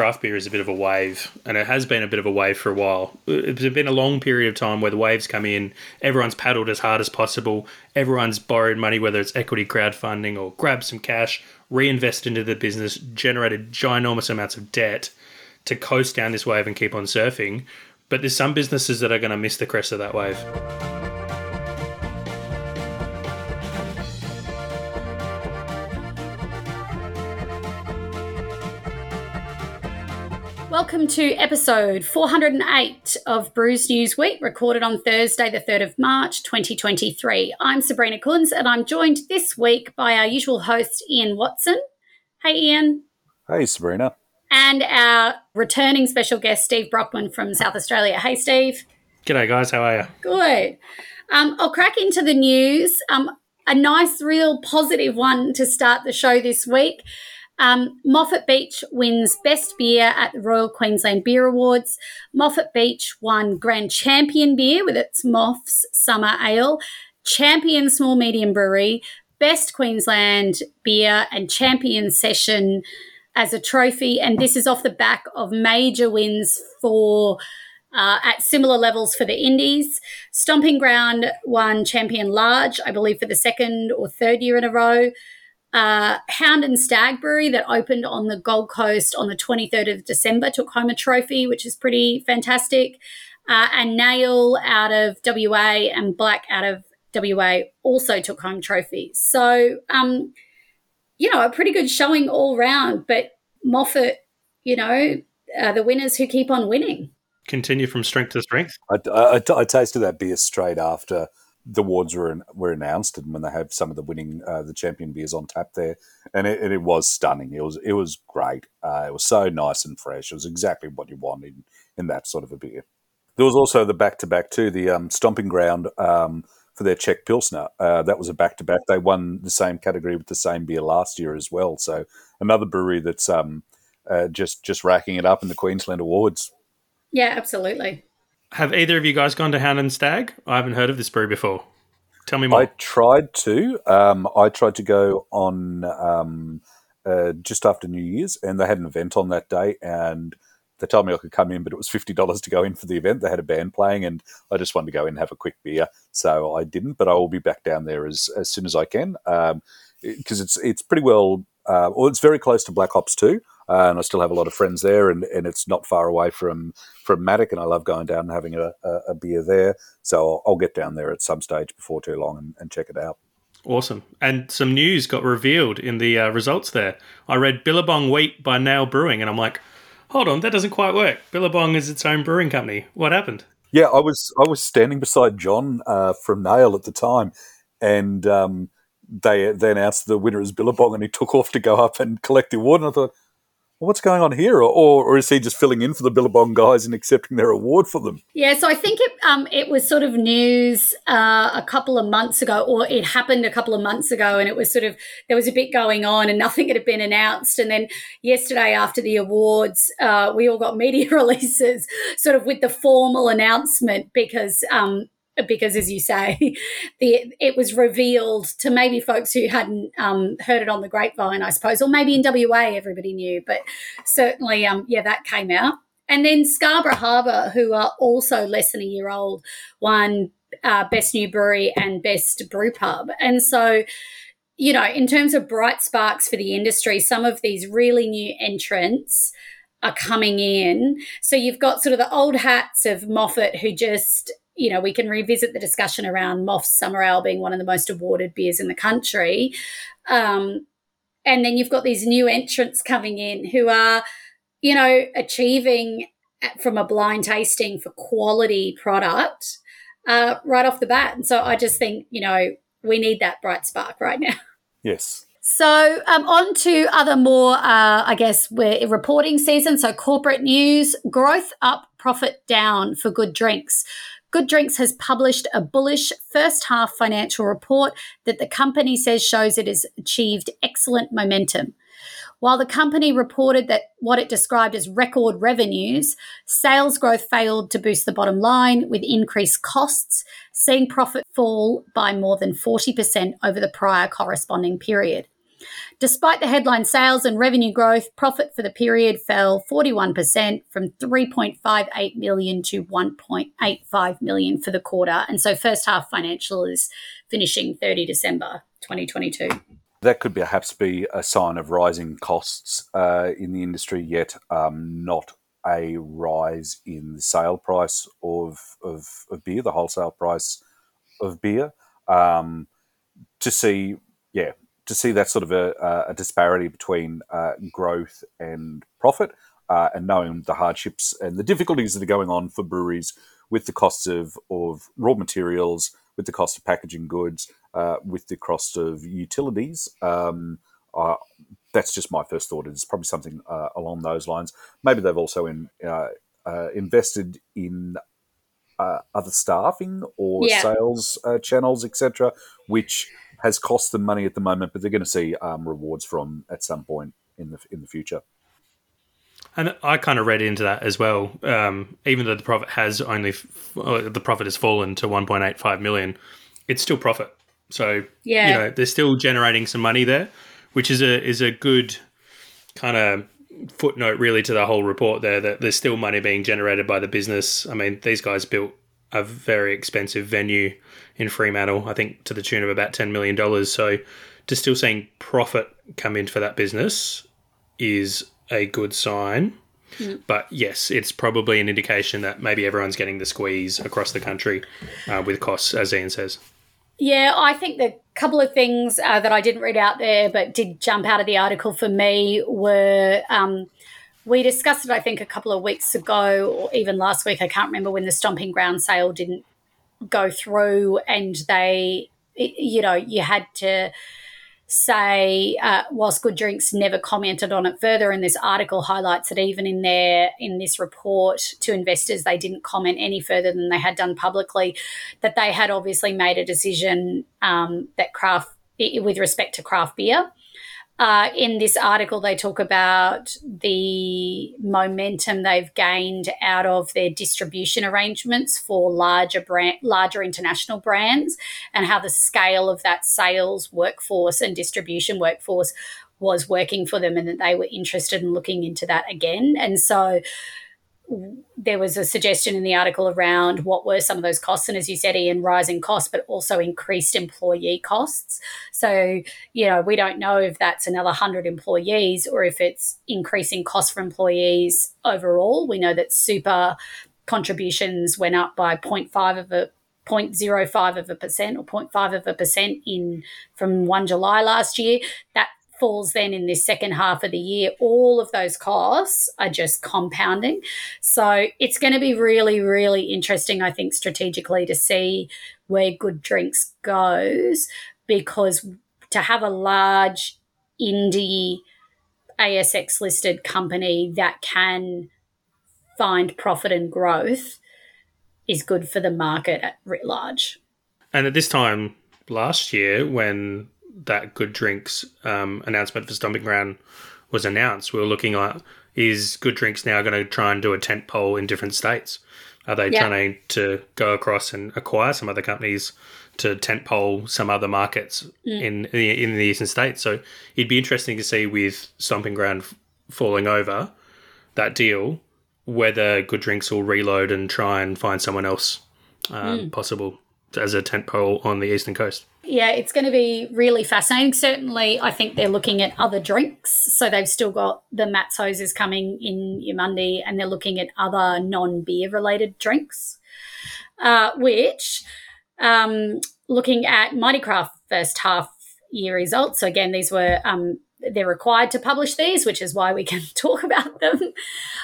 craft beer is a bit of a wave, and it has been a bit of a wave for a while. It's been a long period of time where the waves come in, everyone's paddled as hard as possible, everyone's borrowed money, whether it's equity crowdfunding or grabbed some cash, reinvest into the business, generated ginormous amounts of debt to coast down this wave and keep on surfing. But there's some businesses that are going to miss the crest of that wave. Welcome to episode 408 of Brews News Week, recorded on Thursday, the 3rd of March, 2023. I'm Sabrina Kunz, and I'm joined this week by our usual host, Ian Watson. Hey, Ian. Hey, Sabrina. And our returning special guest, Steve Brockman from South Australia. Hey, Steve. G'day, guys. How are you? Good. Um, I'll crack into the news. Um, a nice, real positive one to start the show this week. Um, Moffat Beach wins Best Beer at the Royal Queensland Beer Awards. Moffat Beach won Grand Champion Beer with its Moff's Summer Ale, Champion Small Medium Brewery, Best Queensland Beer, and Champion Session as a trophy. And this is off the back of major wins for. Uh, at similar levels for the Indies. Stomping Ground won Champion Large, I believe, for the second or third year in a row uh, Hound and Stag Brewery that opened on the Gold Coast on the 23rd of December took home a trophy, which is pretty fantastic. Uh, and Nail out of WA and Black out of WA also took home trophies. So, um, you know, a pretty good showing all round. But Moffat, you know, are the winners who keep on winning. Continue from strength to strength. I, I, I tasted that beer straight after the awards were were announced and when they have some of the winning uh, the champion beers on tap there, and it, and it was stunning. It was it was great. Uh, it was so nice and fresh. It was exactly what you want in, in that sort of a beer. There was also the back to back too, the um, stomping ground um, for their Czech Pilsner. Uh, that was a back to back. They won the same category with the same beer last year as well. So another brewery that's um, uh, just just racking it up in the Queensland awards. Yeah, absolutely. Have either of you guys gone to Hound and Stag? I haven't heard of this brew before. Tell me more. I tried to. Um, I tried to go on um, uh, just after New Year's, and they had an event on that day, and they told me I could come in, but it was fifty dollars to go in for the event. They had a band playing, and I just wanted to go in and have a quick beer, so I didn't. But I will be back down there as as soon as I can, because um, it's it's pretty well. Uh, well, it's very close to Black Hops too uh, and I still have a lot of friends there, and, and it's not far away from from Matic, and I love going down and having a, a, a beer there. So I'll, I'll, get down there at some stage before too long and, and, check it out. Awesome. And some news got revealed in the uh, results there. I read Billabong Wheat by Nail Brewing, and I'm like, hold on, that doesn't quite work. Billabong is its own brewing company. What happened? Yeah, I was I was standing beside John uh, from Nail at the time, and um, they they announced the winner is Billabong, and he took off to go up and collect the award. And I thought, what's going on here? Or, or, is he just filling in for the Billabong guys and accepting their award for them? Yeah, so I think it um, it was sort of news uh, a couple of months ago, or it happened a couple of months ago, and it was sort of there was a bit going on, and nothing had been announced. And then yesterday, after the awards, uh, we all got media releases, sort of with the formal announcement, because um, because, as you say, the, it was revealed to maybe folks who hadn't um, heard it on the grapevine, I suppose, or maybe in WA everybody knew, but certainly, um, yeah, that came out. And then Scarborough Harbour, who are also less than a year old, won uh, Best New Brewery and Best Brew Pub. And so, you know, in terms of bright sparks for the industry, some of these really new entrants are coming in. So you've got sort of the old hats of Moffat who just you know, we can revisit the discussion around Moff's Summer Ale being one of the most awarded beers in the country. Um, and then you've got these new entrants coming in who are, you know, achieving from a blind tasting for quality product uh, right off the bat. And so I just think, you know, we need that bright spark right now. Yes. So, um, on to other more, uh, I guess, we're reporting season. So, corporate news growth up, profit down for good drinks. Good Drinks has published a bullish first half financial report that the company says shows it has achieved excellent momentum. While the company reported that what it described as record revenues, sales growth failed to boost the bottom line with increased costs, seeing profit fall by more than 40% over the prior corresponding period. Despite the headline sales and revenue growth, profit for the period fell 41% from 3.58 million to 1.85 million for the quarter. And so first half financial is finishing 30 December 2022. That could perhaps be a sign of rising costs uh, in the industry, yet um, not a rise in the sale price of, of, of beer, the wholesale price of beer. Um, to see, yeah, to see that sort of a, a disparity between uh, growth and profit, uh, and knowing the hardships and the difficulties that are going on for breweries with the costs of, of raw materials, with the cost of packaging goods, uh, with the cost of utilities. Um, uh, that's just my first thought. It's probably something uh, along those lines. Maybe they've also in, uh, invested in other staffing or yeah. sales channels, etc., which has cost them money at the moment, but they're going to see um, rewards from at some point in the in the future. And I kind of read into that as well. Um, even though the profit has only the profit has fallen to 1.85 million, it's still profit. So yeah, you know they're still generating some money there, which is a is a good kind of footnote really to the whole report there that there's still money being generated by the business. I mean, these guys built a very expensive venue in Fremantle, I think to the tune of about $10 million. So to still seeing profit come in for that business is a good sign. Mm. But yes, it's probably an indication that maybe everyone's getting the squeeze across the country uh, with costs, as Ian says. Yeah, I think the couple of things uh, that I didn't read out there but did jump out of the article for me were um, we discussed it, I think, a couple of weeks ago or even last week. I can't remember when the Stomping Ground sale didn't go through and they, you know, you had to say uh, whilst good drinks never commented on it further and this article highlights that even in their in this report to investors they didn't comment any further than they had done publicly that they had obviously made a decision um, that craft with respect to craft beer uh, in this article, they talk about the momentum they've gained out of their distribution arrangements for larger brand, larger international brands, and how the scale of that sales workforce and distribution workforce was working for them, and that they were interested in looking into that again. And so, there was a suggestion in the article around what were some of those costs, and as you said, Ian, rising costs, but also increased employee costs. So, you know, we don't know if that's another hundred employees or if it's increasing costs for employees overall. We know that super contributions went up by 0.5 of a 0.05 of a percent or 0.5 of a percent in from 1 July last year. That falls then in this second half of the year, all of those costs are just compounding. So it's going to be really, really interesting, I think, strategically to see where Good Drinks goes because to have a large indie ASX listed company that can find profit and growth is good for the market at writ large. And at this time last year, when that Good Drinks um, announcement for Stomping Ground was announced, we were looking at is Good Drinks now going to try and do a tent pole in different states? Are they yeah. trying to go across and acquire some other companies to tent pole some other markets mm. in in the eastern states? So it'd be interesting to see with Stomping Ground falling over that deal whether Good Drinks will reload and try and find someone else um, mm. possible as a tent pole on the eastern coast yeah, it's going to be really fascinating. Certainly, I think they're looking at other drinks. So they've still got the Matso's coming in Eumundi, and they're looking at other non beer related drinks, uh, which, um, looking at Mighty Craft first half year results. So again, these were um, they're required to publish these, which is why we can talk about them.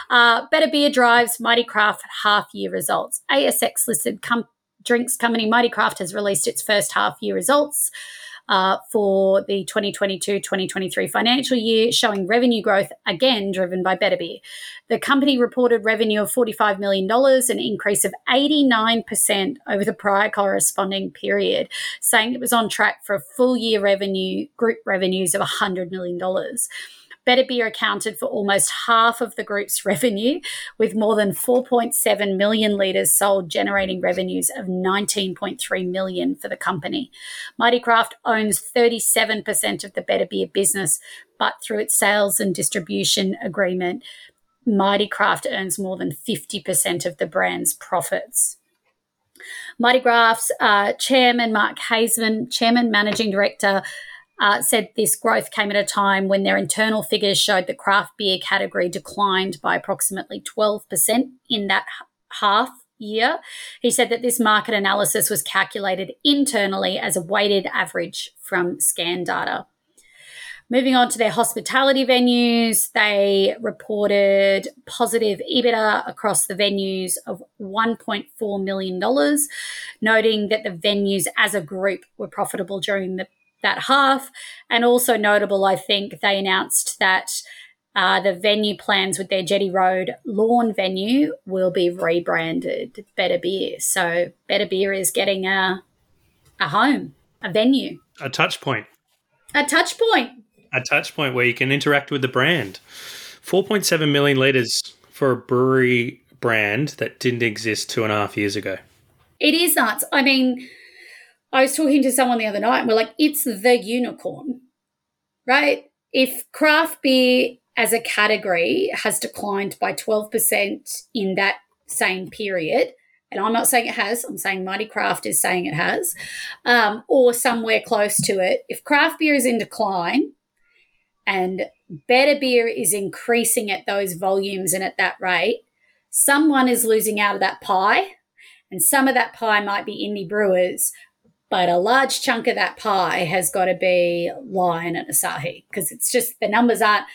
Uh, Better Beer Drives Mighty Craft half year results. ASX listed company drinks company Mighty Craft has released its first half year results. Uh, for the 2022 2023 financial year, showing revenue growth again driven by Better Beer. The company reported revenue of $45 million, an increase of 89% over the prior corresponding period, saying it was on track for a full year revenue, group revenues of $100 million. Better Beer accounted for almost half of the group's revenue, with more than 4.7 million litres sold, generating revenues of 19.3 million for the company. Mighty Craft owns 37% of the Better Beer business, but through its sales and distribution agreement, Mighty Craft earns more than 50% of the brand's profits. Mighty Craft's uh, chairman, Mark Haysman, chairman, managing director, uh, said this growth came at a time when their internal figures showed the craft beer category declined by approximately 12% in that half year. He said that this market analysis was calculated internally as a weighted average from scan data. Moving on to their hospitality venues, they reported positive EBITDA across the venues of $1.4 million, noting that the venues as a group were profitable during the, that half. And also notable, I think, they announced that uh, the venue plans with their Jetty Road Lorne venue will be rebranded Better Beer. So Better Beer is getting a, a home, a venue, a touch point. A touch point a touch point where you can interact with the brand. 4.7 million litres for a brewery brand that didn't exist two and a half years ago. It is nuts. I mean, I was talking to someone the other night and we're like, it's the unicorn, right? If craft beer as a category has declined by 12% in that same period, and I'm not saying it has, I'm saying Mighty Craft is saying it has, um, or somewhere close to it. If craft beer is in decline, and better beer is increasing at those volumes and at that rate, someone is losing out of that pie. And some of that pie might be indie brewers, but a large chunk of that pie has got to be Lion and Asahi because it's just the numbers aren't,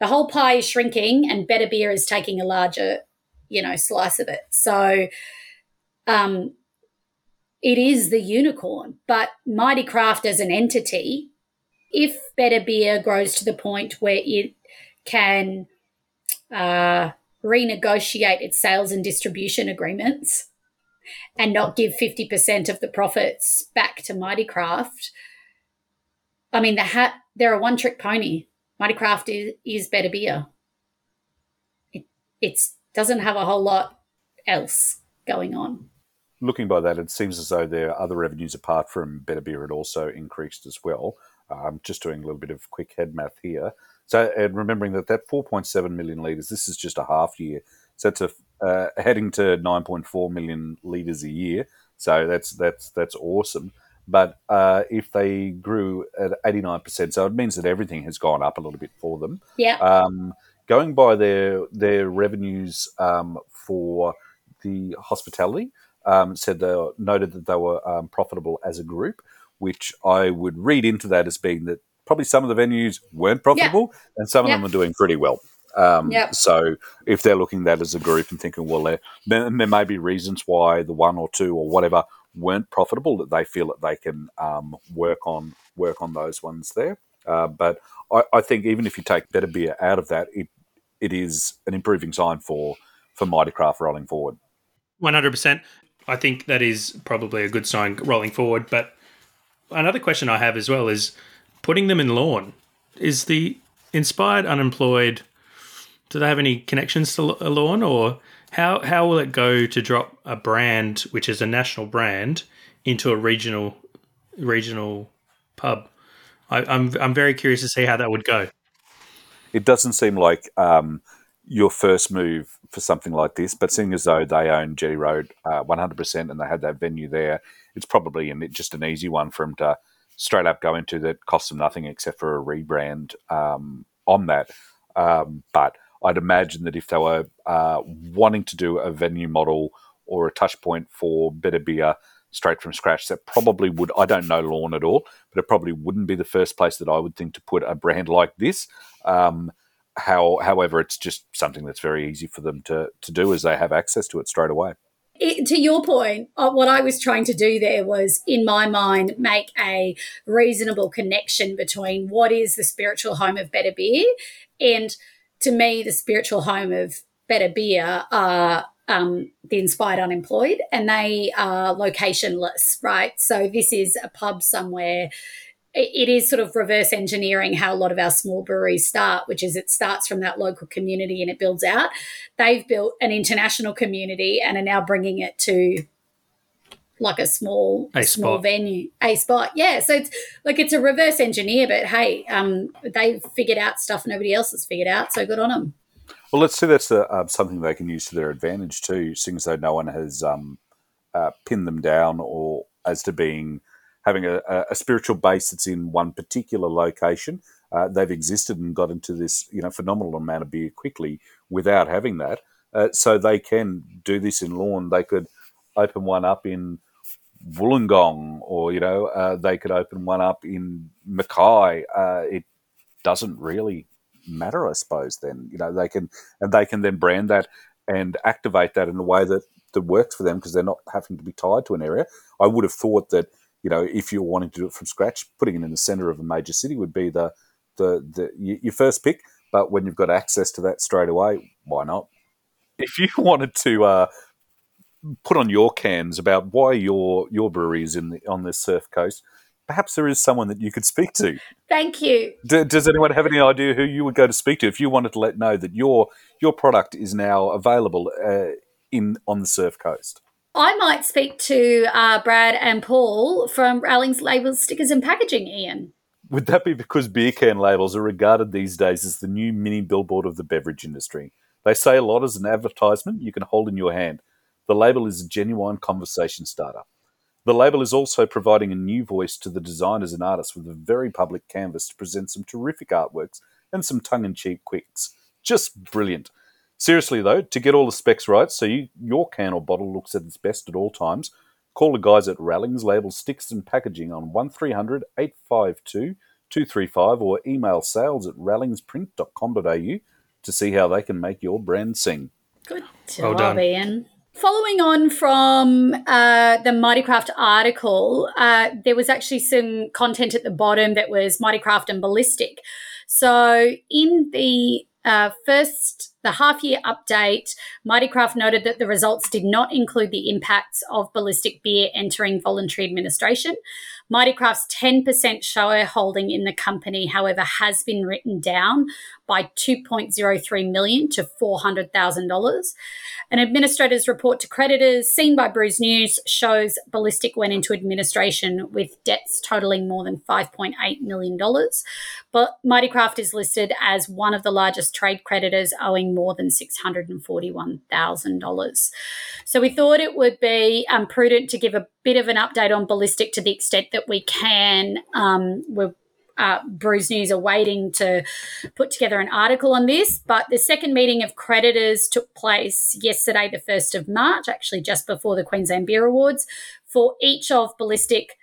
the whole pie is shrinking and better beer is taking a larger, you know, slice of it. So, um, it is the unicorn, but Mighty Craft as an entity if Better Beer grows to the point where it can uh, renegotiate its sales and distribution agreements and not give 50% of the profits back to Mighty Craft, I mean, the hat, they're a one trick pony. Mighty Craft is, is better beer. It it's, doesn't have a whole lot else going on. Looking by that, it seems as though their other revenues apart from Better Beer had also increased as well. I'm just doing a little bit of quick head math here. So, and remembering that that 4.7 million litres, this is just a half year. So it's a, uh, heading to 9.4 million litres a year. So that's that's that's awesome. But uh, if they grew at 89%, so it means that everything has gone up a little bit for them. Yeah. Um, going by their their revenues um, for the hospitality, um, said they noted that they were um, profitable as a group which I would read into that as being that probably some of the venues weren't profitable yeah. and some of yeah. them are doing pretty well. Um, yep. So if they're looking at that as a group and thinking, well, there, there may be reasons why the one or two or whatever weren't profitable that they feel that they can um, work on work on those ones there. Uh, but I, I, think even if you take better beer out of that, it it is an improving sign for for Mighty Craft rolling forward. One hundred percent. I think that is probably a good sign rolling forward. But another question I have as well is putting them in Lorne. Is the inspired unemployed? Do they have any connections to Lorne, or how how will it go to drop a brand which is a national brand into a regional regional pub? I, am I'm, I'm very curious to see how that would go. It doesn't seem like um, your first move for something like this, but seeing as though they own Jetty Road uh, 100% and they had that venue there, it's probably an, just an easy one for them to straight up go into that costs them nothing except for a rebrand um, on that. Um, but I'd imagine that if they were uh, wanting to do a venue model or a touch point for better beer straight from scratch, that probably would, I don't know Lorne at all, but it probably wouldn't be the first place that I would think to put a brand like this. Um, how, however, it's just something that's very easy for them to, to do as they have access to it straight away it, to your point, uh, what I was trying to do there was, in my mind, make a reasonable connection between what is the spiritual home of Better Beer and, to me, the spiritual home of Better Beer are um, the inspired unemployed, and they are locationless, right? So this is a pub somewhere it is sort of reverse engineering how a lot of our small breweries start, which is it starts from that local community and it builds out. They've built an international community and are now bringing it to like a small A small spot. venue, a spot. Yeah, so it's like it's a reverse engineer, but hey, um, they've figured out stuff nobody else has figured out. So good on them. Well, let's see. That's uh, um, something they can use to their advantage too, seeing as though no one has um, uh, pinned them down or as to being having a, a- a spiritual base that's in one particular location. Uh, they've existed and got into this, you know, phenomenal amount of beer quickly without having that. Uh, so they can do this in Lorne. They could open one up in Wollongong, or you know, uh, they could open one up in Mackay. Uh, it doesn't really matter, I suppose. Then you know they can and they can then brand that and activate that in a way that that works for them because they're not having to be tied to an area. I would have thought that you know if you're wanting to do it from scratch, putting it in the center of a major city would be the the, the your first pick. But when you've got access to that straight away, why not? If you wanted to uh, put on your cans about why your your brewery is in the, on this surf coast, perhaps there is someone that you could speak to. Thank you. D- does anyone have any idea who you would go to speak to if you wanted to let know that your your product is now available uh, in on the surf coast? I might speak to uh, Brad and Paul from Rallings Labels, Stickers and Packaging, Ian. Would that be because beer can labels are regarded these days as the new mini billboard of the beverage industry? They say a lot as an advertisement you can hold in your hand. The label is a genuine conversation starter. The label is also providing a new voice to the designers and artists with a very public canvas to present some terrific artworks and some tongue in cheek quicks. Just brilliant. Seriously, though, to get all the specs right so you, your can or bottle looks at its best at all times, call the guys at Rallings Label Sticks and Packaging on 1300 852 235 or email sales at rallingsprint.com.au to see how they can make your brand sing. Good Well job, done. Ian. Following on from uh, the Mighty Craft article, uh, there was actually some content at the bottom that was Mighty Craft and Ballistic. So, in the uh, first, the half year update, Mighty Craft noted that the results did not include the impacts of ballistic beer entering voluntary administration. Mighty Craft's 10% shareholding in the company, however, has been written down by 2.03 million to $400,000. An administrator's report to creditors, seen by Brews News, shows Ballistic went into administration with debts totaling more than $5.8 million. But Mighty Craft is listed as one of the largest trade creditors, owing more than $641,000. So we thought it would be um, prudent to give a bit of an update on Ballistic to the extent that we can. Um, we're uh, News are waiting to put together an article on this. But the second meeting of creditors took place yesterday, the 1st of March, actually just before the Queensland Beer Awards, for each of Ballistic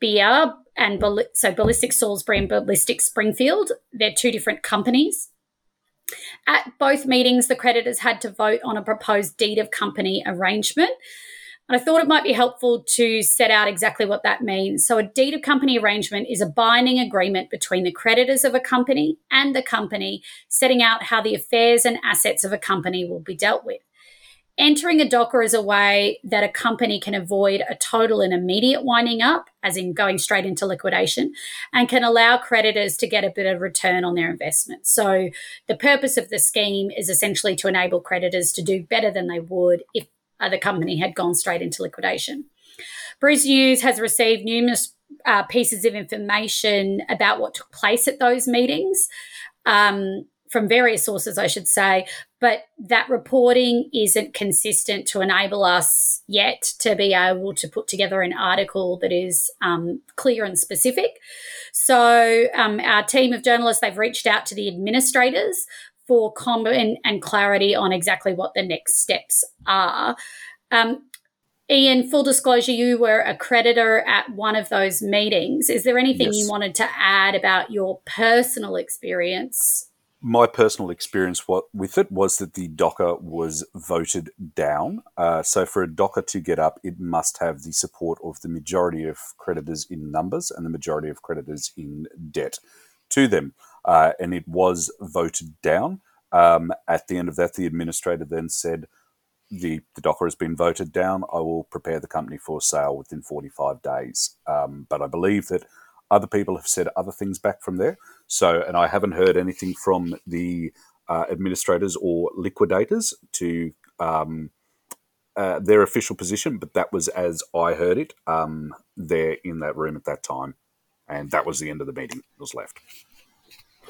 Beer and so Ballistic Salisbury and Ballistic Springfield. They're two different companies. At both meetings, the creditors had to vote on a proposed deed of company arrangement. And I thought it might be helpful to set out exactly what that means. So, a deed of company arrangement is a binding agreement between the creditors of a company and the company, setting out how the affairs and assets of a company will be dealt with. Entering a DOCA is a way that a company can avoid a total and immediate winding up, as in going straight into liquidation, and can allow creditors to get a bit of return on their investment. So, the purpose of the scheme is essentially to enable creditors to do better than they would if the company had gone straight into liquidation. Brews News has received numerous uh, pieces of information about what took place at those meetings um, from various sources, I should say, but that reporting isn't consistent to enable us yet to be able to put together an article that is um, clear and specific. So, um, our team of journalists they've reached out to the administrators for comment and clarity on exactly what the next steps are. Um, Ian, full disclosure, you were a creditor at one of those meetings. Is there anything Yes. you wanted to add about your personal experience? My personal experience what, with it was that the DOCA was voted down. Uh, so for a DOCA to get up, it must have the support of the majority of creditors in numbers and the majority of creditors in debt to them. Uh, and it was voted down. Um, at the end of that, the administrator then said, the, the DOCA has been voted down. I will prepare the company for sale within 45 days. Um, but I believe that other people have said other things back from there. So, and I haven't heard anything from the uh, administrators or liquidators to um, uh, their official position, but that was as I heard it um, there in that room at that time. And that was the end of the meeting. It was left.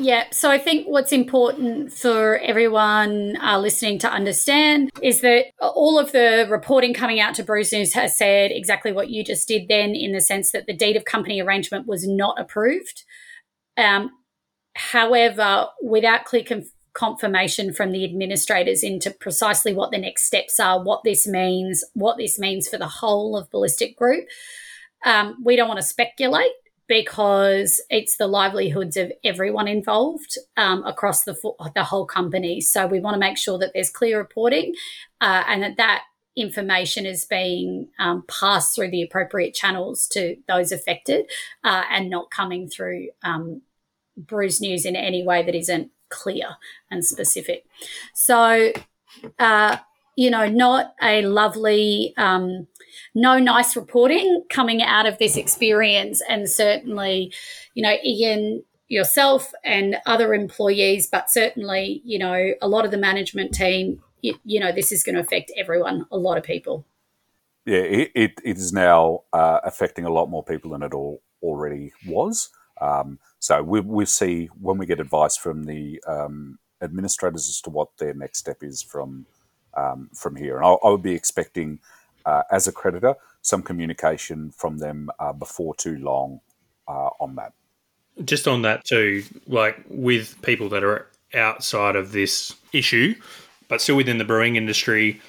Yeah, so I think what's important for everyone uh, listening to understand is that all of the reporting coming out to Brews News has said exactly what you just did then, in the sense that the deed of company arrangement was not approved. Um, however, without clear conf- confirmation from the administrators into precisely what the next steps are, what this means, what this means for the whole of Ballistic Group, um, we don't want to speculate because it's the livelihoods of everyone involved um, across the the whole company. So we want to make sure that there's clear reporting uh, and that that information is being um, passed through the appropriate channels to those affected uh, and not coming through um, Brews News in any way that isn't clear and specific. So, uh, you know, not a lovely um, no nice reporting coming out of this experience. And certainly, you know, Ian, yourself and other employees, but certainly, you know, a lot of the management team, you, you know, this is going to affect everyone, a lot of people. Yeah, it, it, it is now uh, affecting a lot more people than it all already was. Um, so we, we see when we get advice from the um, administrators as to what their next step is from um, from here. And I, would be expecting uh, as a creditor, some communication from them uh, before too long uh, on that. Just on that too, like with people that are outside of this issue, but still within the brewing industry,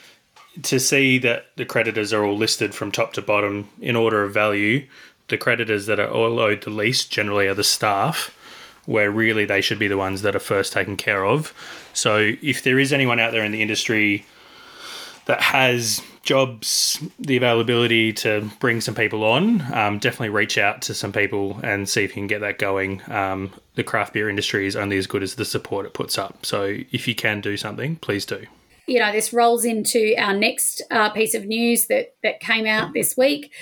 to see that the creditors are all listed from top to bottom in order of value, the creditors that are all owed the least generally are the staff, where really they should be the ones that are first taken care of. So if there is anyone out there in the industry that has jobs, the availability to bring some people on, um, definitely reach out to some people and see if you can get that going. Um, the craft beer industry is only as good as the support it puts up. So if you can do something, please do. You know, this rolls into our next uh, piece of news that that came out this week,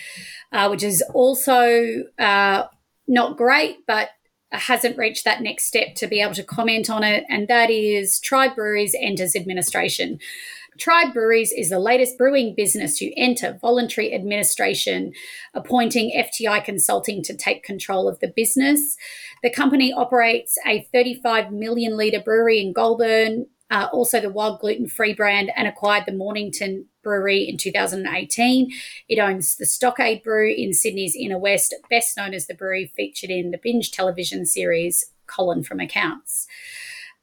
uh, which is also uh, not great, but hasn't reached that next step to be able to comment on it, and that is Tribe Breweries enters administration. Tribe Breweries is the latest brewing business to enter voluntary administration, appointing FTI Consulting to take control of the business. The company operates a 35 million litre brewery in Goulburn, uh, also the Wilde Gluten Free brand, and acquired the Mornington Brewery in 2018. It owns the Stockade Brew in Sydney's Inner West, best known as the brewery featured in the binge television series Colin from Accounts.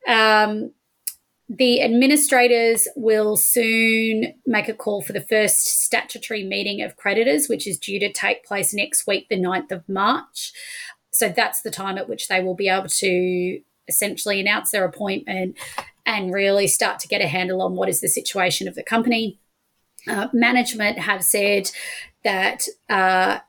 Um, the administrators will soon make a call for the first statutory meeting of creditors, which is due to take place next week, the 9th of March. So that's the time at which they will be able to essentially announce their appointment and really start to get a handle on what is the situation of the company. Uh, management have said that uh,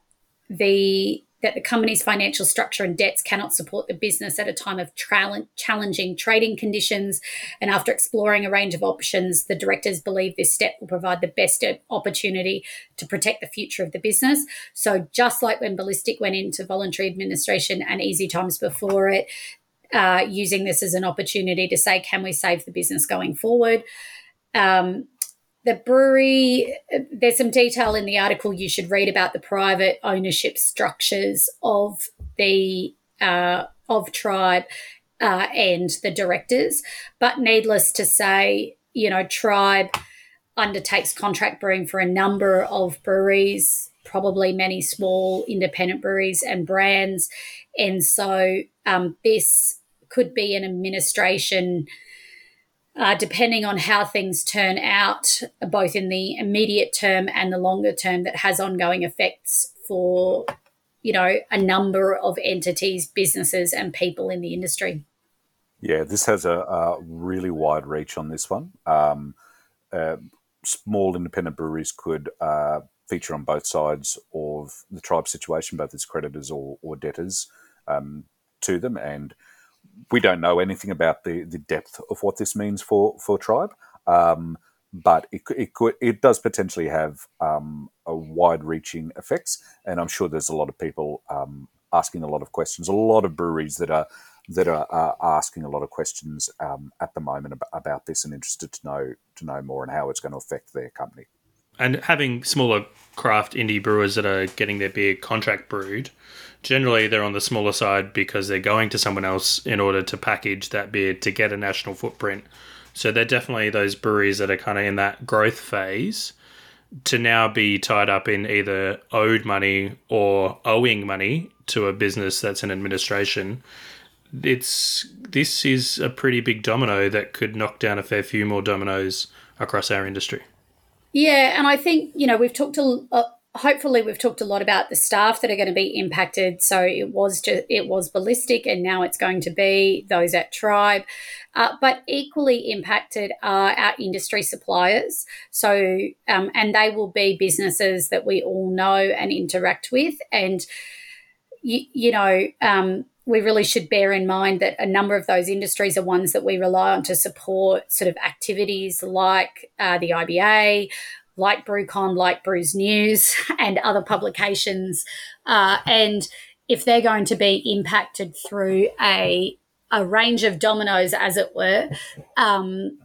the that the company's financial structure and debts cannot support the business at a time of tra- challenging trading conditions. And after exploring a range of options, the directors believe this step will provide the best opportunity to protect the future of the business. So, just like when Ballistic went into voluntary administration and easy times before it, uh, using this as an opportunity to say, can we save the business going forward? Um, the brewery, there's some detail in the article you should read about the private ownership structures of the uh, of Tribe uh, and the directors. But needless to say, you know, Tribe undertakes contract brewing for a number of breweries, probably many small independent breweries and brands, and so um, this could be an administration uh, depending on how things turn out, both in the immediate term and the longer term, that has ongoing effects for, you know, a number of entities, businesses, and people in the industry. Yeah, this has a, a really wide reach on this one. Um, uh, small independent breweries could uh, feature on both sides of the tribe situation, both as creditors or, or debtors um, to them, and we don't know anything about the, the depth of what this means for for tribe, um, but it it could it does potentially have um, a wide reaching effects, and I'm sure there's a lot of people um, asking a lot of questions. A lot of breweries that are that are, are asking a lot of questions um, at the moment about, about this and interested to know to know more and how it's going to affect their company. And having smaller craft indie brewers that are getting their beer contract brewed, generally they're on the smaller side because they're going to someone else in order to package that beer to get a national footprint. So they're definitely those breweries that are kind of in that growth phase to now be tied up in either owed money or owing money to a business that's in administration it's this is a pretty big domino that could knock down a fair few more dominoes across our industry. Yeah, and I think you know we've talked a, uh, hopefully we've talked a lot about the staff that are going to be impacted. So it was just it was ballistic, and now it's going to be those at Tribe. Uh, but equally impacted are our industry suppliers. So um, and they will be businesses that we all know and interact with, and you, you know. Um, we really should bear in mind that a number of those industries are ones that we rely on to support sort of activities like uh, the IBA, like BrewCon, like Brews News, and other publications. Uh, and if they're going to be impacted through a a range of dominoes, as it were, um,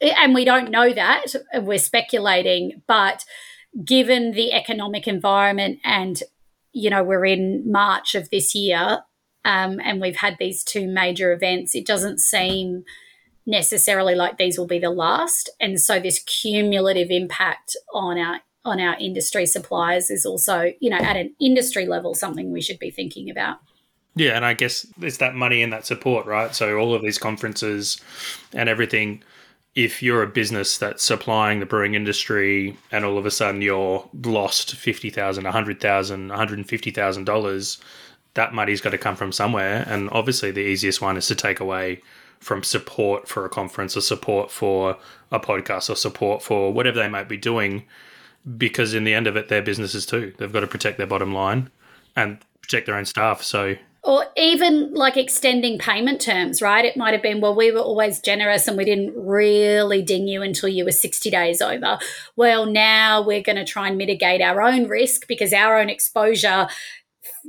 and we don't know that, we're speculating, but given the economic environment and you know we're in March of this year, um, and we've had these two major events, it doesn't seem necessarily like these will be the last. And so this cumulative impact on our on our industry suppliers is also, you know, at an industry level something we should be thinking about. Yeah, and I guess it's that money and that support, right? So all of these conferences and everything if you're a business that's supplying the brewing industry and all of a sudden you're lost $50,000, $100,000, $150,000 that money's got to come from somewhere. And obviously, the easiest one is to take away from support for a conference or support for a podcast or support for whatever they might be doing. Because in the end of it, they're businesses too. They've got to protect their bottom line and protect their own staff. So or even like extending payment terms, right? It might have been, well, we were always generous and we didn't really ding you until you were 60 days over. Well, now we're going to try and mitigate our own risk because our own exposure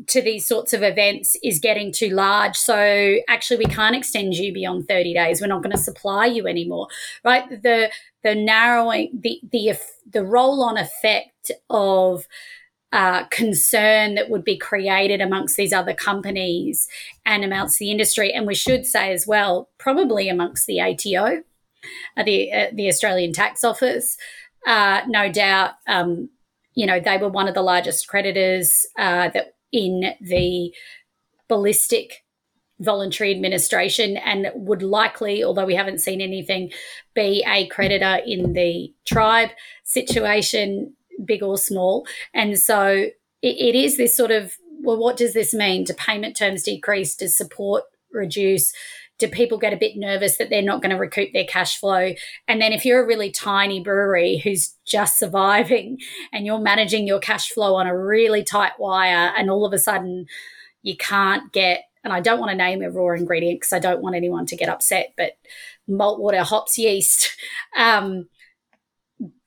to these sorts of events is getting too large. So actually, we can't extend you beyond 30 days. We're not going to supply you anymore, right? The the narrowing, the the the roll on effect of uh, concern that would be created amongst these other companies and amongst the industry, and we should say as well, probably amongst the ATO, uh, the uh, the Australian Tax Office, uh, no doubt. Um, you know, they were one of the largest creditors uh, that in the ballistic voluntary administration and would likely, although we haven't seen anything, be a creditor in the tribe situation, big or small. And so it, it is this sort of well, what does this mean? Do payment terms decrease? Does support reduce? Do people get a bit nervous that they're not going to recoup their cash flow? And then if you're a really tiny brewery who's just surviving and you're managing your cash flow on a really tight wire, and all of a sudden you can't get, and I don't want to name a raw ingredient because I don't want anyone to get upset, but malt water, hops, yeast. Um,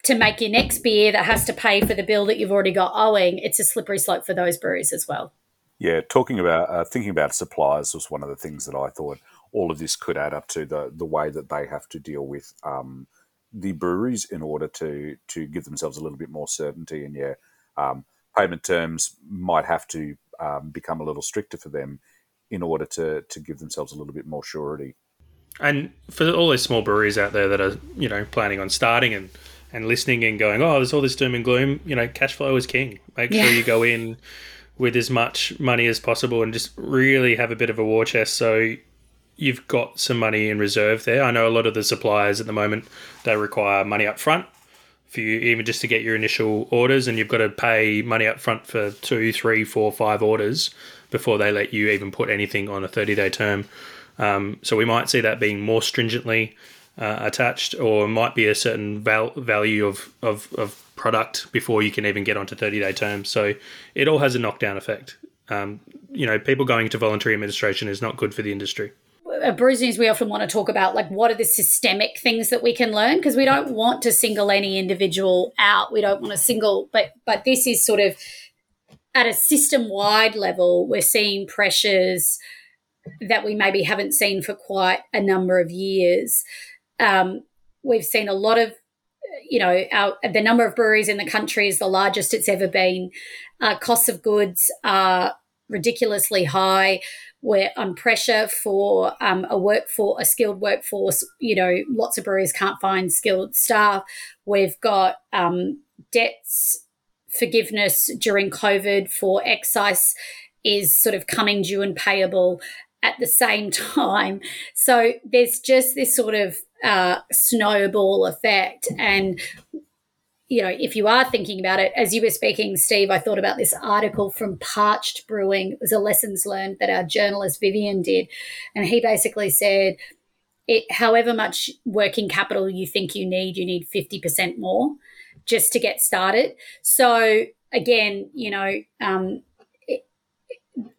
to make your next beer that has to pay for the bill that you've already got owing, it's a slippery slope for those breweries as well. Yeah, talking about uh, thinking about suppliers was one of the things that I thought all of this could add up to the the way that they have to deal with um, the breweries in order to to give themselves a little bit more certainty. And yeah, um, payment terms might have to um, become a little stricter for them in order to to give themselves a little bit more surety. And for all those small breweries out there that are you know planning on starting and and listening and going, oh, there's all this doom and gloom. You know, cash flow is king. Make yeah. sure you go in with as much money as possible and just really have a bit of a war chest so you've got some money in reserve there. I know a lot of the suppliers at the moment they require money up front for you even just to get your initial orders, and you've got to pay money up front for two, three, four, five orders before they let you even put anything on a thirty day term. Um, so we might see that being more stringently uh, attached, or might be a certain val- value of, of, of product before you can even get onto 30 day terms. So it all has a knockdown effect. Um, you know, people going to voluntary administration is not good for the industry at we often want to talk about like what are the systemic things that we can learn because we don't want to single any individual out. We don't want to single, but but this is sort of at a system wide level, we're seeing pressures that we maybe haven't seen for quite a number of years. Um, we've seen a lot of, you know, our, the number of breweries in the country is the largest it's ever been. Uh, costs of goods are ridiculously high. We're on pressure for um, a workforce, a skilled workforce. You know, lots of breweries can't find skilled staff. We've got um, debts forgiveness during COVID for excise is sort of coming due and payable at the same time. So there's just this sort of uh, snowball effect. And, you know, if you are thinking about it, as you were speaking, Steve, I thought about this article from Parched Brewing. It was a lessons learned that our journalist Vivian did. And he basically said, it, however much working capital you think you need, you need 50% more just to get started. So again, you know, um, it,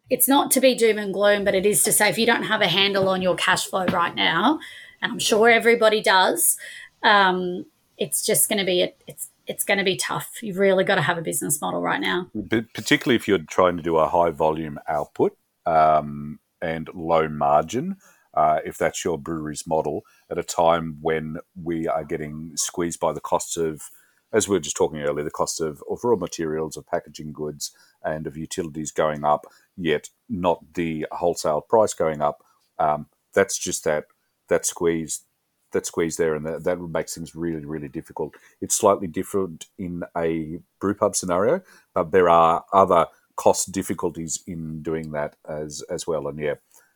it's not to be doom and gloom, but it is to say if you don't have a handle on your cash flow right now, and I'm sure everybody does, um, it's just going to be a, it's it's going to be tough. You've really got to have a business model right now. But particularly if you're trying to do a high volume output um, and low margin, uh, if that's your brewery's model, at a time when we are getting squeezed by the costs of as we were just talking earlier, the cost of, of raw materials, of packaging goods, and of utilities going up, yet not the wholesale price going up. Um, that's just that that squeeze that squeeze there, and that, that makes things really really difficult. It's slightly different in a brew pub scenario, but there are other cost difficulties in doing that as as well. And yeah,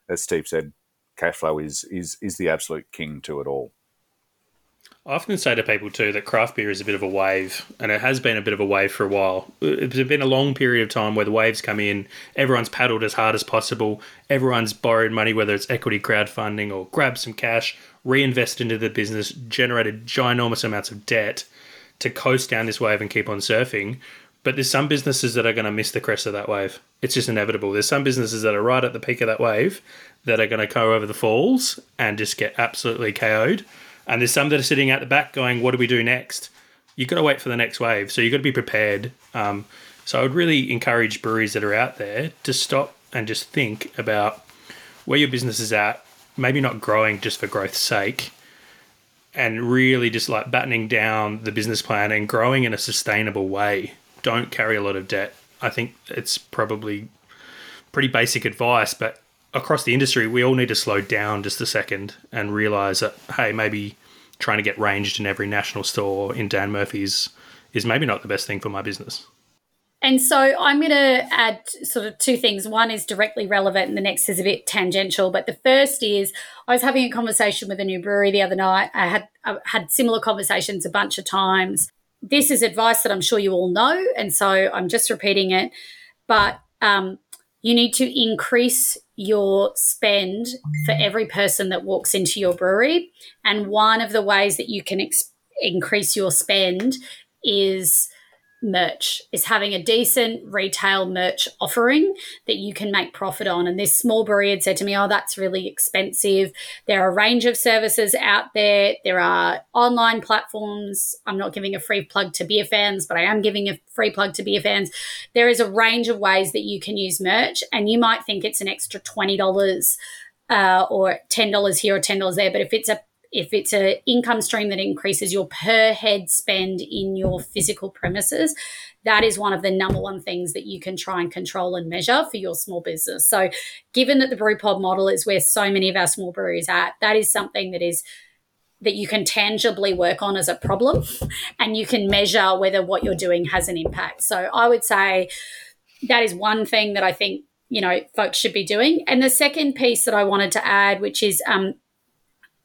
as Steve said, cash flow is is is the absolute king to it all. I often say to people too that craft beer is a bit of a wave, and it has been a bit of a wave for a while. It's been a long period of time where the waves come in, everyone's paddled as hard as possible, everyone's borrowed money, whether it's equity crowdfunding or grabbed some cash, reinvest into the business, generated ginormous amounts of debt to coast down this wave and keep on surfing. But there's some businesses that are going to miss the crest of that wave. It's just inevitable. There's some businesses that are right at the peak of that wave that are going to go over the falls and just get absolutely KO'd and there's some that are sitting at the back going, "What do we do next?" You've got to wait for the next wave, so you've got to be prepared. Um, so I would really encourage breweries that are out there to stop and just think about where your business is at. Maybe not growing just for growth's sake, and really just like battening down the business plan and growing in a sustainable way. Don't carry a lot of debt. I think it's probably pretty basic advice, but across the industry, we all need to slow down just a second and realize that, hey, maybe trying to get ranged in every national store in Dan Murphy's is maybe not the best thing for my business. And so I'm going to add sort of two things. One is directly relevant, and the next is a bit tangential. But the first is I was having a conversation with a new brewery the other night. I had I had similar conversations a bunch of times. This is advice that I'm sure you all know, and so I'm just repeating it. But um, you need to increase your spend for every person that walks into your brewery. And one of the ways that you can ex- increase your spend is merch is having a decent retail merch offering that you can make profit on. And this small brewery had said to me, Oh, that's really expensive. There are a range of services out there. There are online platforms. I'm not giving a free plug to beer fans, but I am giving a free plug to beer fans. There is a range of ways that you can use merch, and you might think it's an extra $20 uh, or $10 here or $10 there. But if it's a if it's an income stream that increases your per head spend in your physical premises, that is one of the number one things that you can try and control and measure for your small business. So, given that the brewpub model is where so many of our small breweries at, that is something that is that you can tangibly work on as a problem and you can measure whether what you're doing has an impact. So, I would say that is one thing that I think you know folks should be doing. And the second piece that I wanted to add, which is um,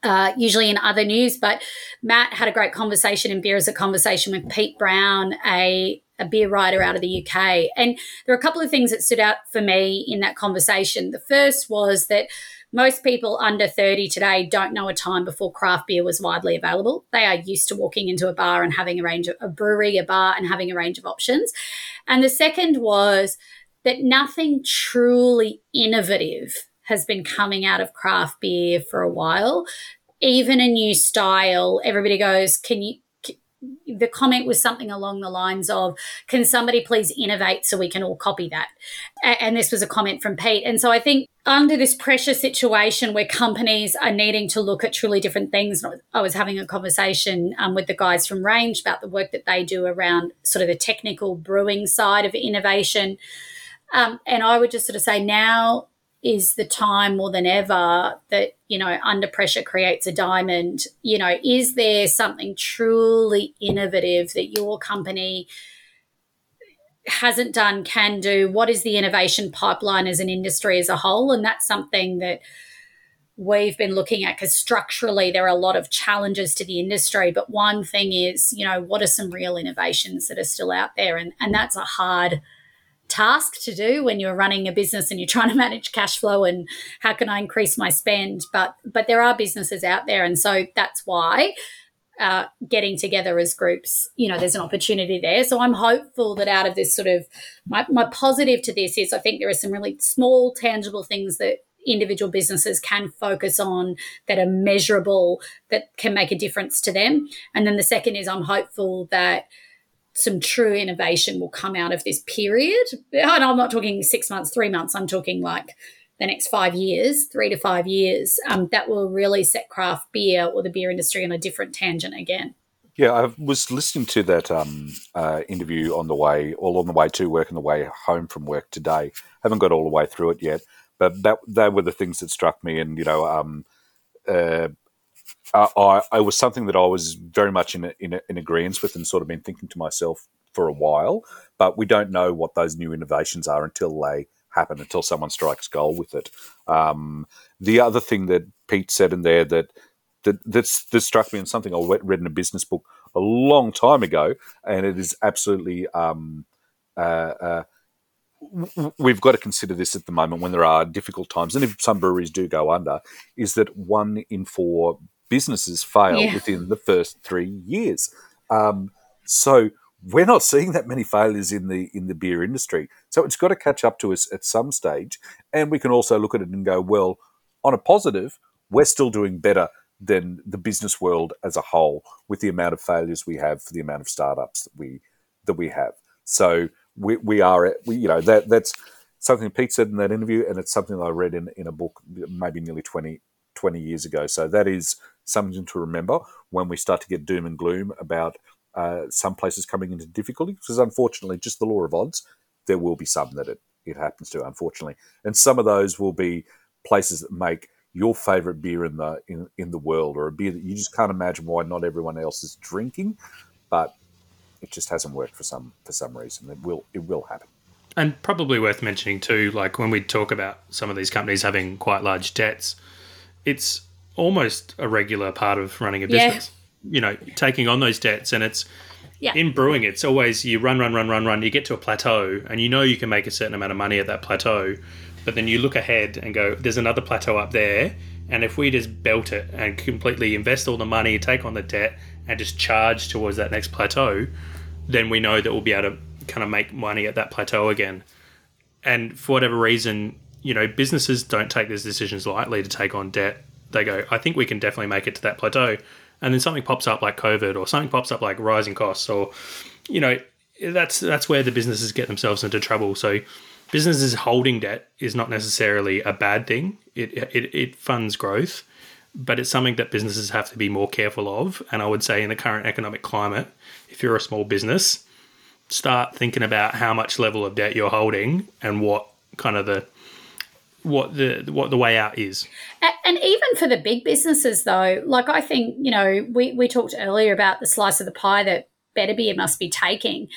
uh, usually in other news. But Matt had a great conversation in Beer is a Conversation with Pete Brown, a, a beer writer out of the UK. And there are a couple of things that stood out for me in that conversation. The first was that most people under 30 today don't know a time before craft beer was widely available. They are used to walking into a bar and having a range of a brewery, a bar, and having a range of options. And the second was that nothing truly innovative has been coming out of craft beer for a while. Even a new style, everybody goes, "Can you the comment was something along the lines of, "Can somebody please innovate so we can all copy that?" And this was a comment from Pete. And so I think under this pressure situation where companies are needing to look at truly different things, I was having a conversation um, with the guys from Range about the work that they do around sort of the technical brewing side of innovation. Um, and I would just sort of say now is the time more than ever that you know under pressure creates a diamond. You know is there something truly innovative that your company hasn't done can do? What is the innovation pipeline as an industry as a whole? And that's something that we've been looking at because structurally there are a lot of challenges to the industry. But one thing is you know what are some real innovations that are still out there? And and that's a hard task to do when you're running a business and you're trying to manage cash flow and how can I increase my spend. But but there are businesses out there, and so that's why. Uh, getting together as groups, you know, there's an opportunity there. So I'm hopeful that out of this sort of my, my positive to this is I think there are some really small, tangible things that individual businesses can focus on that are measurable that can make a difference to them. And then the second is I'm hopeful that some true innovation will come out of this period. And I'm not talking six months, three months, I'm talking like the next five years, three to five years, um, that will really set craft beer or the beer industry on a different tangent again. Yeah, I was listening to that um, uh, interview on the way, all on the way to work and the way home from work today. Haven't got all the way through it yet, but that they were the things that struck me. And you know, um, uh, uh, I, it was something that I was very much in in, in agreement with, and sort of been thinking to myself for a while. But we don't know what those new innovations are until they happen, until someone strikes gold with it. Um, the other thing that Pete said in there that that that's, that struck me and something I read in a business book a long time ago, and it is absolutely. Um, uh, uh, we've got to consider this at the moment when there are difficult times, and if some breweries do go under, is that one in four businesses fail yeah. within the first three years. Um, so we're not seeing that many failures in the in the beer industry. So it's got to catch up to us at some stage, and we can also look at it and go, well, on a positive, we're still doing better than the business world as a whole with the amount of failures we have for the amount of startups that we that we have. So we, we are at, we, you know that that's something Pete said in that interview, and it's something I read in in a book maybe nearly 20, 20 years ago. So that is something to remember when we start to get doom and gloom about uh, some places coming into difficulty, because unfortunately, just the law of odds, there will be some that it, it happens to, unfortunately. And some of those will be places that make your favorite beer in the in, in the world or a beer that you just can't imagine why not everyone else is drinking, but it just hasn't worked for some for some reason. It will it will happen. And probably worth mentioning too, like when we talk about some of these companies having quite large debts, it's almost a regular part of running a business. Yeah. You know, taking on those debts, and it's yeah. in brewing. It's always you run, run, run, run, run. You get to a plateau, and you know you can make a certain amount of money at that plateau, but then you look ahead and go, "There's another plateau up there." And if we just belt it and completely invest all the money, take on the debt, and just charge towards that next plateau, then we know that we'll be able to kind of make money at that plateau again. And for whatever reason, you know, businesses don't take these decisions lightly to take on debt they go, I think we can definitely make it to that plateau. And then something pops up like COVID or something pops up like rising costs or, you know, that's that's where the businesses get themselves into trouble. So businesses holding debt is not necessarily a bad thing. It, it, it funds growth, but it's something that businesses have to be more careful of. And I would say in the current economic climate, if you're a small business, start thinking about how much level of debt you're holding and what kind of the what the what the way out is. And even for the big businesses, though, like I think you know, we we talked earlier about the slice of the pie that Better Beer must be taking.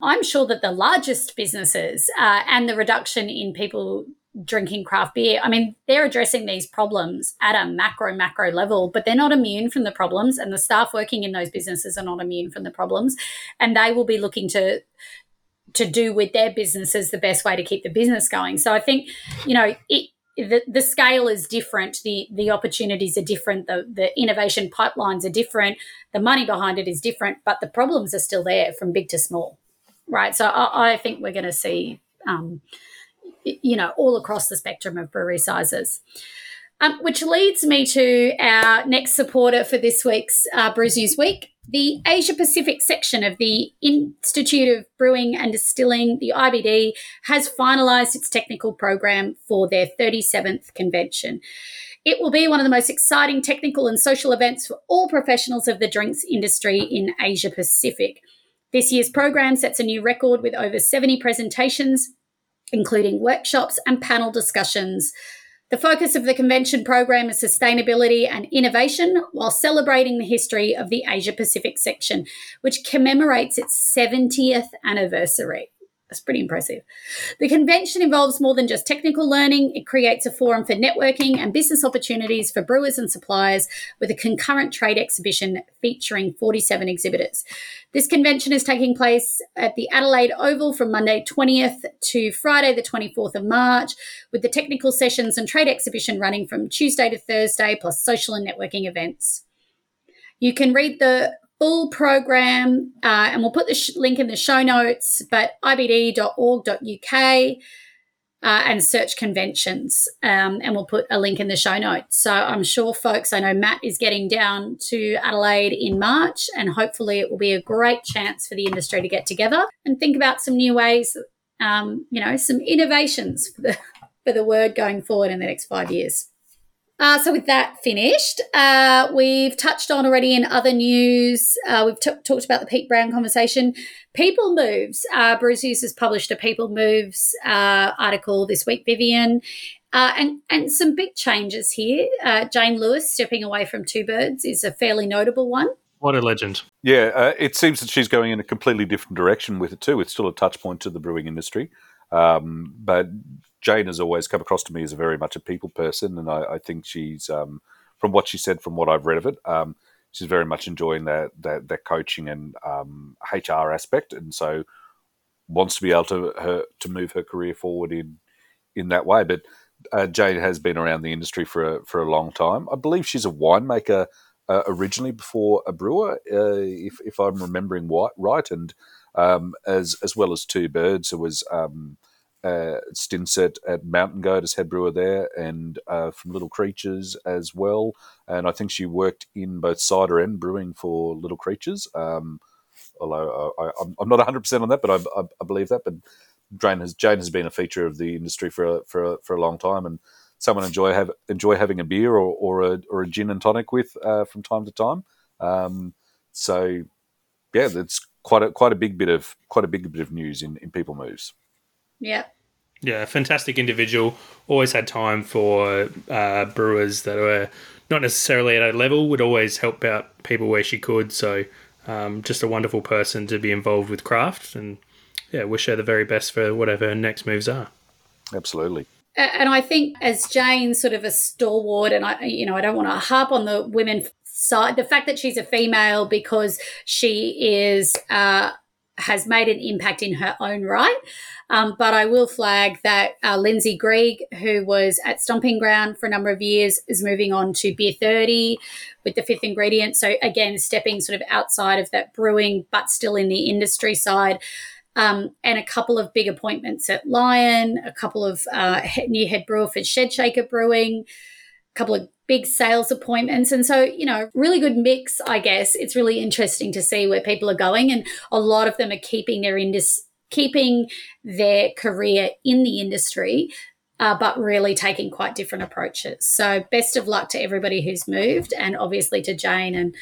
I'm sure that the largest businesses uh, and the reduction in people drinking craft beer, I mean, they're addressing these problems at a macro, macro level, but they're not immune from the problems. And the staff working in those businesses are not immune from the problems. And they will be looking to to do with their businesses the best way to keep the business going. So I think, you know, it the, the scale is different, the the opportunities are different, the the innovation pipelines are different, the money behind it is different, but the problems are still there from big to small. Right. So I, I think we're going to see um, you know, all across the spectrum of brewery sizes. Um, which leads me to our next supporter for this week's uh, Brews News Week. The Asia Pacific section of the Institute of Brewing and Distilling, the IBD, has finalised its technical program for their 37th convention. It will be one of the most exciting technical and social events for all professionals of the drinks industry in Asia Pacific. This year's program sets a new record with over 70 presentations, including workshops and panel discussions. The focus of the convention program is sustainability and innovation while celebrating the history of the Asia Pacific section, which commemorates its 70th anniversary. That's pretty impressive. The convention involves more than just technical learning. It creates a forum for networking and business opportunities for brewers and suppliers with a concurrent trade exhibition featuring 47 exhibitors. This convention is taking place at the Adelaide Oval from Monday 20th to Friday the 24th of March, with the technical sessions and trade exhibition running from Tuesday to Thursday, plus social and networking events. You can read the full program, uh, and we'll put the sh- link in the show notes, but ibd.org.uk uh, and search conventions, um, and we'll put a link in the show notes. So I'm sure, folks, I know Matt is getting down to Adelaide in March, and hopefully it will be a great chance for the industry to get together and think about some new ways, um, you know, some innovations for the, for the word going forward in the next five years. Uh, so with that finished, uh, we've touched on already in other news. Uh, we've t- talked about the Pete Brown conversation. People Moves. Uh, Brews News has published a People Moves uh, article this week, Vivian, uh, and and some big changes here. Uh, Jane Lewis stepping away from Two Birds is a fairly notable one. What a legend! Yeah, it seems that she's going in a completely different direction with it too. It's still a touch point to the brewing industry, um, but Jane has always come across to me as a very much a people person, and I, I think she's um, from what she said, from what I've read of it, um, she's very much enjoying that that, that coaching and um, HR aspect, and so wants to be able to her to move her career forward in in that way. But uh, Jane has been around the industry for a, for a long time. I believe she's a winemaker uh, originally before a brewer, uh, if if I'm remembering right, and um, as as well as two birds, it was. Um, uh, stints at, at Mountain Goat as head brewer there, and uh, from Little Creatures as well. And I think she worked in both cider and brewing for Little Creatures. Um, although I, am not 100 percent on that, but I, I, I, believe that. But Jane has Jane has been a feature of the industry for a, for a, for a long time, and someone enjoy have enjoy having a beer or, or a or a gin and tonic with uh, from time to time. Um, so yeah, that's quite a quite a big bit of quite a big bit of news in, in People Moves. Yeah. Yeah, fantastic individual. Always had time for uh, brewers that were not necessarily at a level, would always help out people where she could. So, um, just a wonderful person to be involved with craft. And yeah, wish her the very best for whatever her next moves are. Absolutely. And I think as Jane, sort of a stalwart, and I, you know, I don't want to harp on the women side, the fact that she's a female because she is uh, has made an impact in her own right. Um, but I will flag that uh, Lindsay Greig, who was at Stomping Ground for a number of years, is moving on to Beer 30 with the fifth ingredient. So, again, stepping sort of outside of that brewing, but still in the industry side. Um, and a couple of big appointments at Lion, a couple of uh, new head brewer for Shedshaker Brewing, a couple of big sales appointments. And so, you know, really good mix, I guess. It's really interesting to see where people are going. And a lot of them are keeping their industry keeping their career in the industry, uh, but really taking quite different approaches. So, best of luck to everybody who's moved, and obviously to Jane. And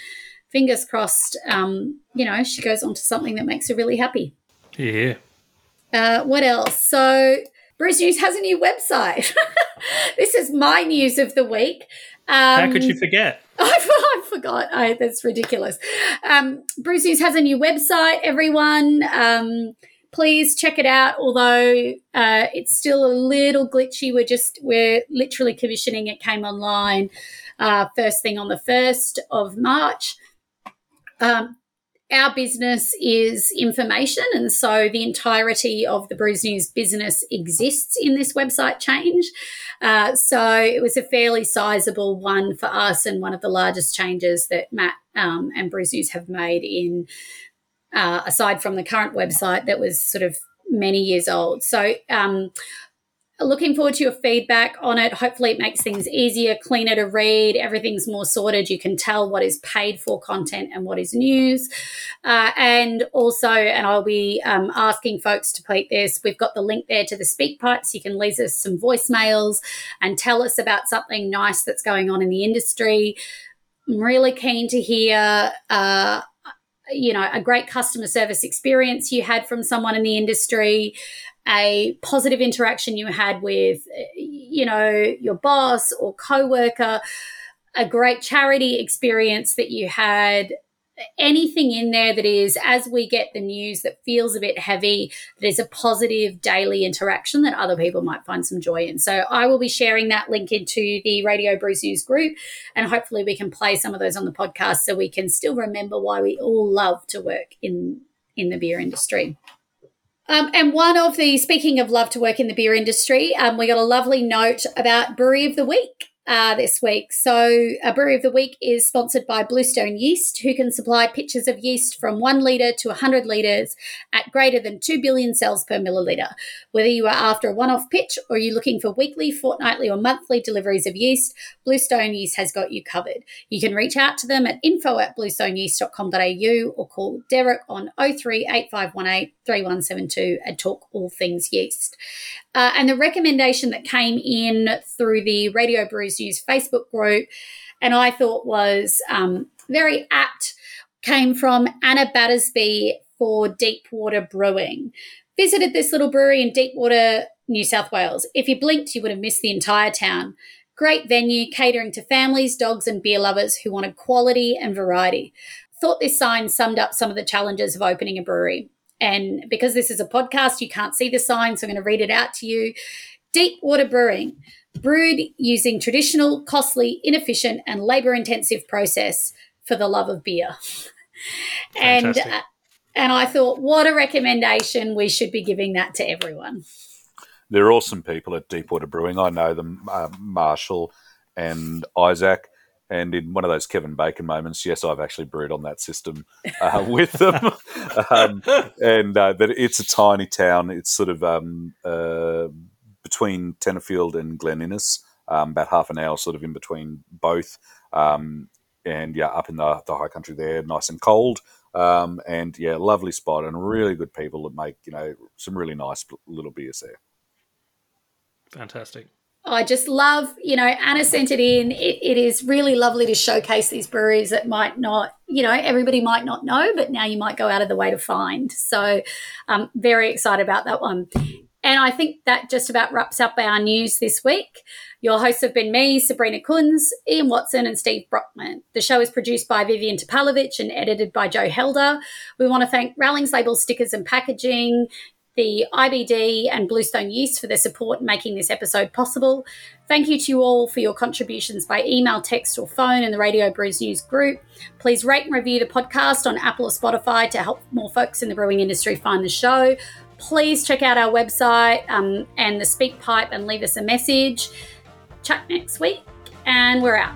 fingers crossed, um, you know, she goes on to something that makes her really happy. Yeah. Uh, what else? So, Brews News has a new website. this is my news of the week. Um, How could you forget? I, I forgot. I, that's ridiculous. Um, Brews News has a new website, everyone. Um, please check it out. Although uh, it's still a little glitchy, we're just we're literally commissioning. It came online uh, first thing on the first of March. Um, our business is information, and so the entirety of the Brews News business exists in this website change. Uh, so it was a fairly sizable one for us, and one of the largest changes that Matt um, and Brews News have made in uh, aside from the current website that was sort of many years old. So, um, looking forward to your feedback on it. Hopefully, it makes things easier, cleaner to read. Everything's more sorted. You can tell what is paid for content and what is news. Uh, and also, and I'll be um, asking folks to tweet this. We've got the link there to the speak pipes. You can leave us some voicemails and tell us about something nice that's going on in the industry. I'm really keen to hear. Uh, you know, a great customer service experience you had from someone in the industry, a positive interaction you had with, you know, your boss or coworker, a great charity experience that you had, anything in there that is, as we get the news that feels a bit heavy, that is a positive daily interaction that other people might find some joy in. So I will be sharing that link into the Radio Brews News group, and hopefully we can play some of those on the podcast so we can still remember why we all love to work in in the beer industry. Um, and one of the, speaking of love to work in the beer industry, um, we got a lovely note about Brewery of the Week uh, this week. So, a brewery of the week is sponsored by Bluestone Yeast, who can supply pitchers of yeast from one litre to 100 litres at greater than 2 billion cells per milliliter. Whether you are after a one off pitch or you're looking for weekly, fortnightly, or monthly deliveries of yeast, Bluestone Yeast has got you covered. You can reach out to them at info at bluestoneyeast.com.au or call Derek on 03 8518 3172 and talk all things yeast. Uh, and the recommendation that came in through the Radio Brews News Facebook group, and I thought was um, very apt, came from Anna Battersby for Deepwater Brewing. Visited this little brewery in Deepwater, New South Wales. If you blinked, you would have missed the entire town. Great venue, catering to families, dogs, and beer lovers who wanted quality and variety. Thought this sign summed up some of the challenges of opening a brewery. And because this is a podcast, you can't see the sign, so I'm going to read it out to you. Deepwater Brewing, brewed using traditional, costly, inefficient, and labor intensive process for the love of beer. and uh, and I thought, what a recommendation! We should be giving that to everyone. They're awesome people at Deepwater Brewing. I know them, uh, Marshall and Isaac. And in one of those Kevin Bacon moments, yes, I've actually brewed on that system uh, with them. um, and uh, but it's a tiny town. It's sort of um, uh, between Tenterfield and Glen Innes, um, about half an hour, sort of in between both. Um, and yeah, up in the, the high country there, nice and cold. Um, and yeah, lovely spot and really good people that make you know some really nice little beers there. Fantastic. I just love, you know, Anna sent it in. It, it is really lovely to showcase these breweries that might not, you know, everybody might not know, but now you might go out of the way to find. So I'm very excited about that one. And I think that just about wraps up our news this week. Your hosts have been me, Sabrina Kunz, Ian Watson, and Steve Brockman. The show is produced by Vivian Topalovich and edited by Joe Helder. We want to thank Rallings Label Stickers and Packaging, the IBD and Bluestone Yeast for their support in making this episode possible. Thank you to you all for your contributions by email, text, or phone in the Radio Brews News group. Please rate and review the podcast on Apple or Spotify to help more folks in the brewing industry find the show. Please check out our website um, and the Speak Pipe and leave us a message. Chat next week, and we're out.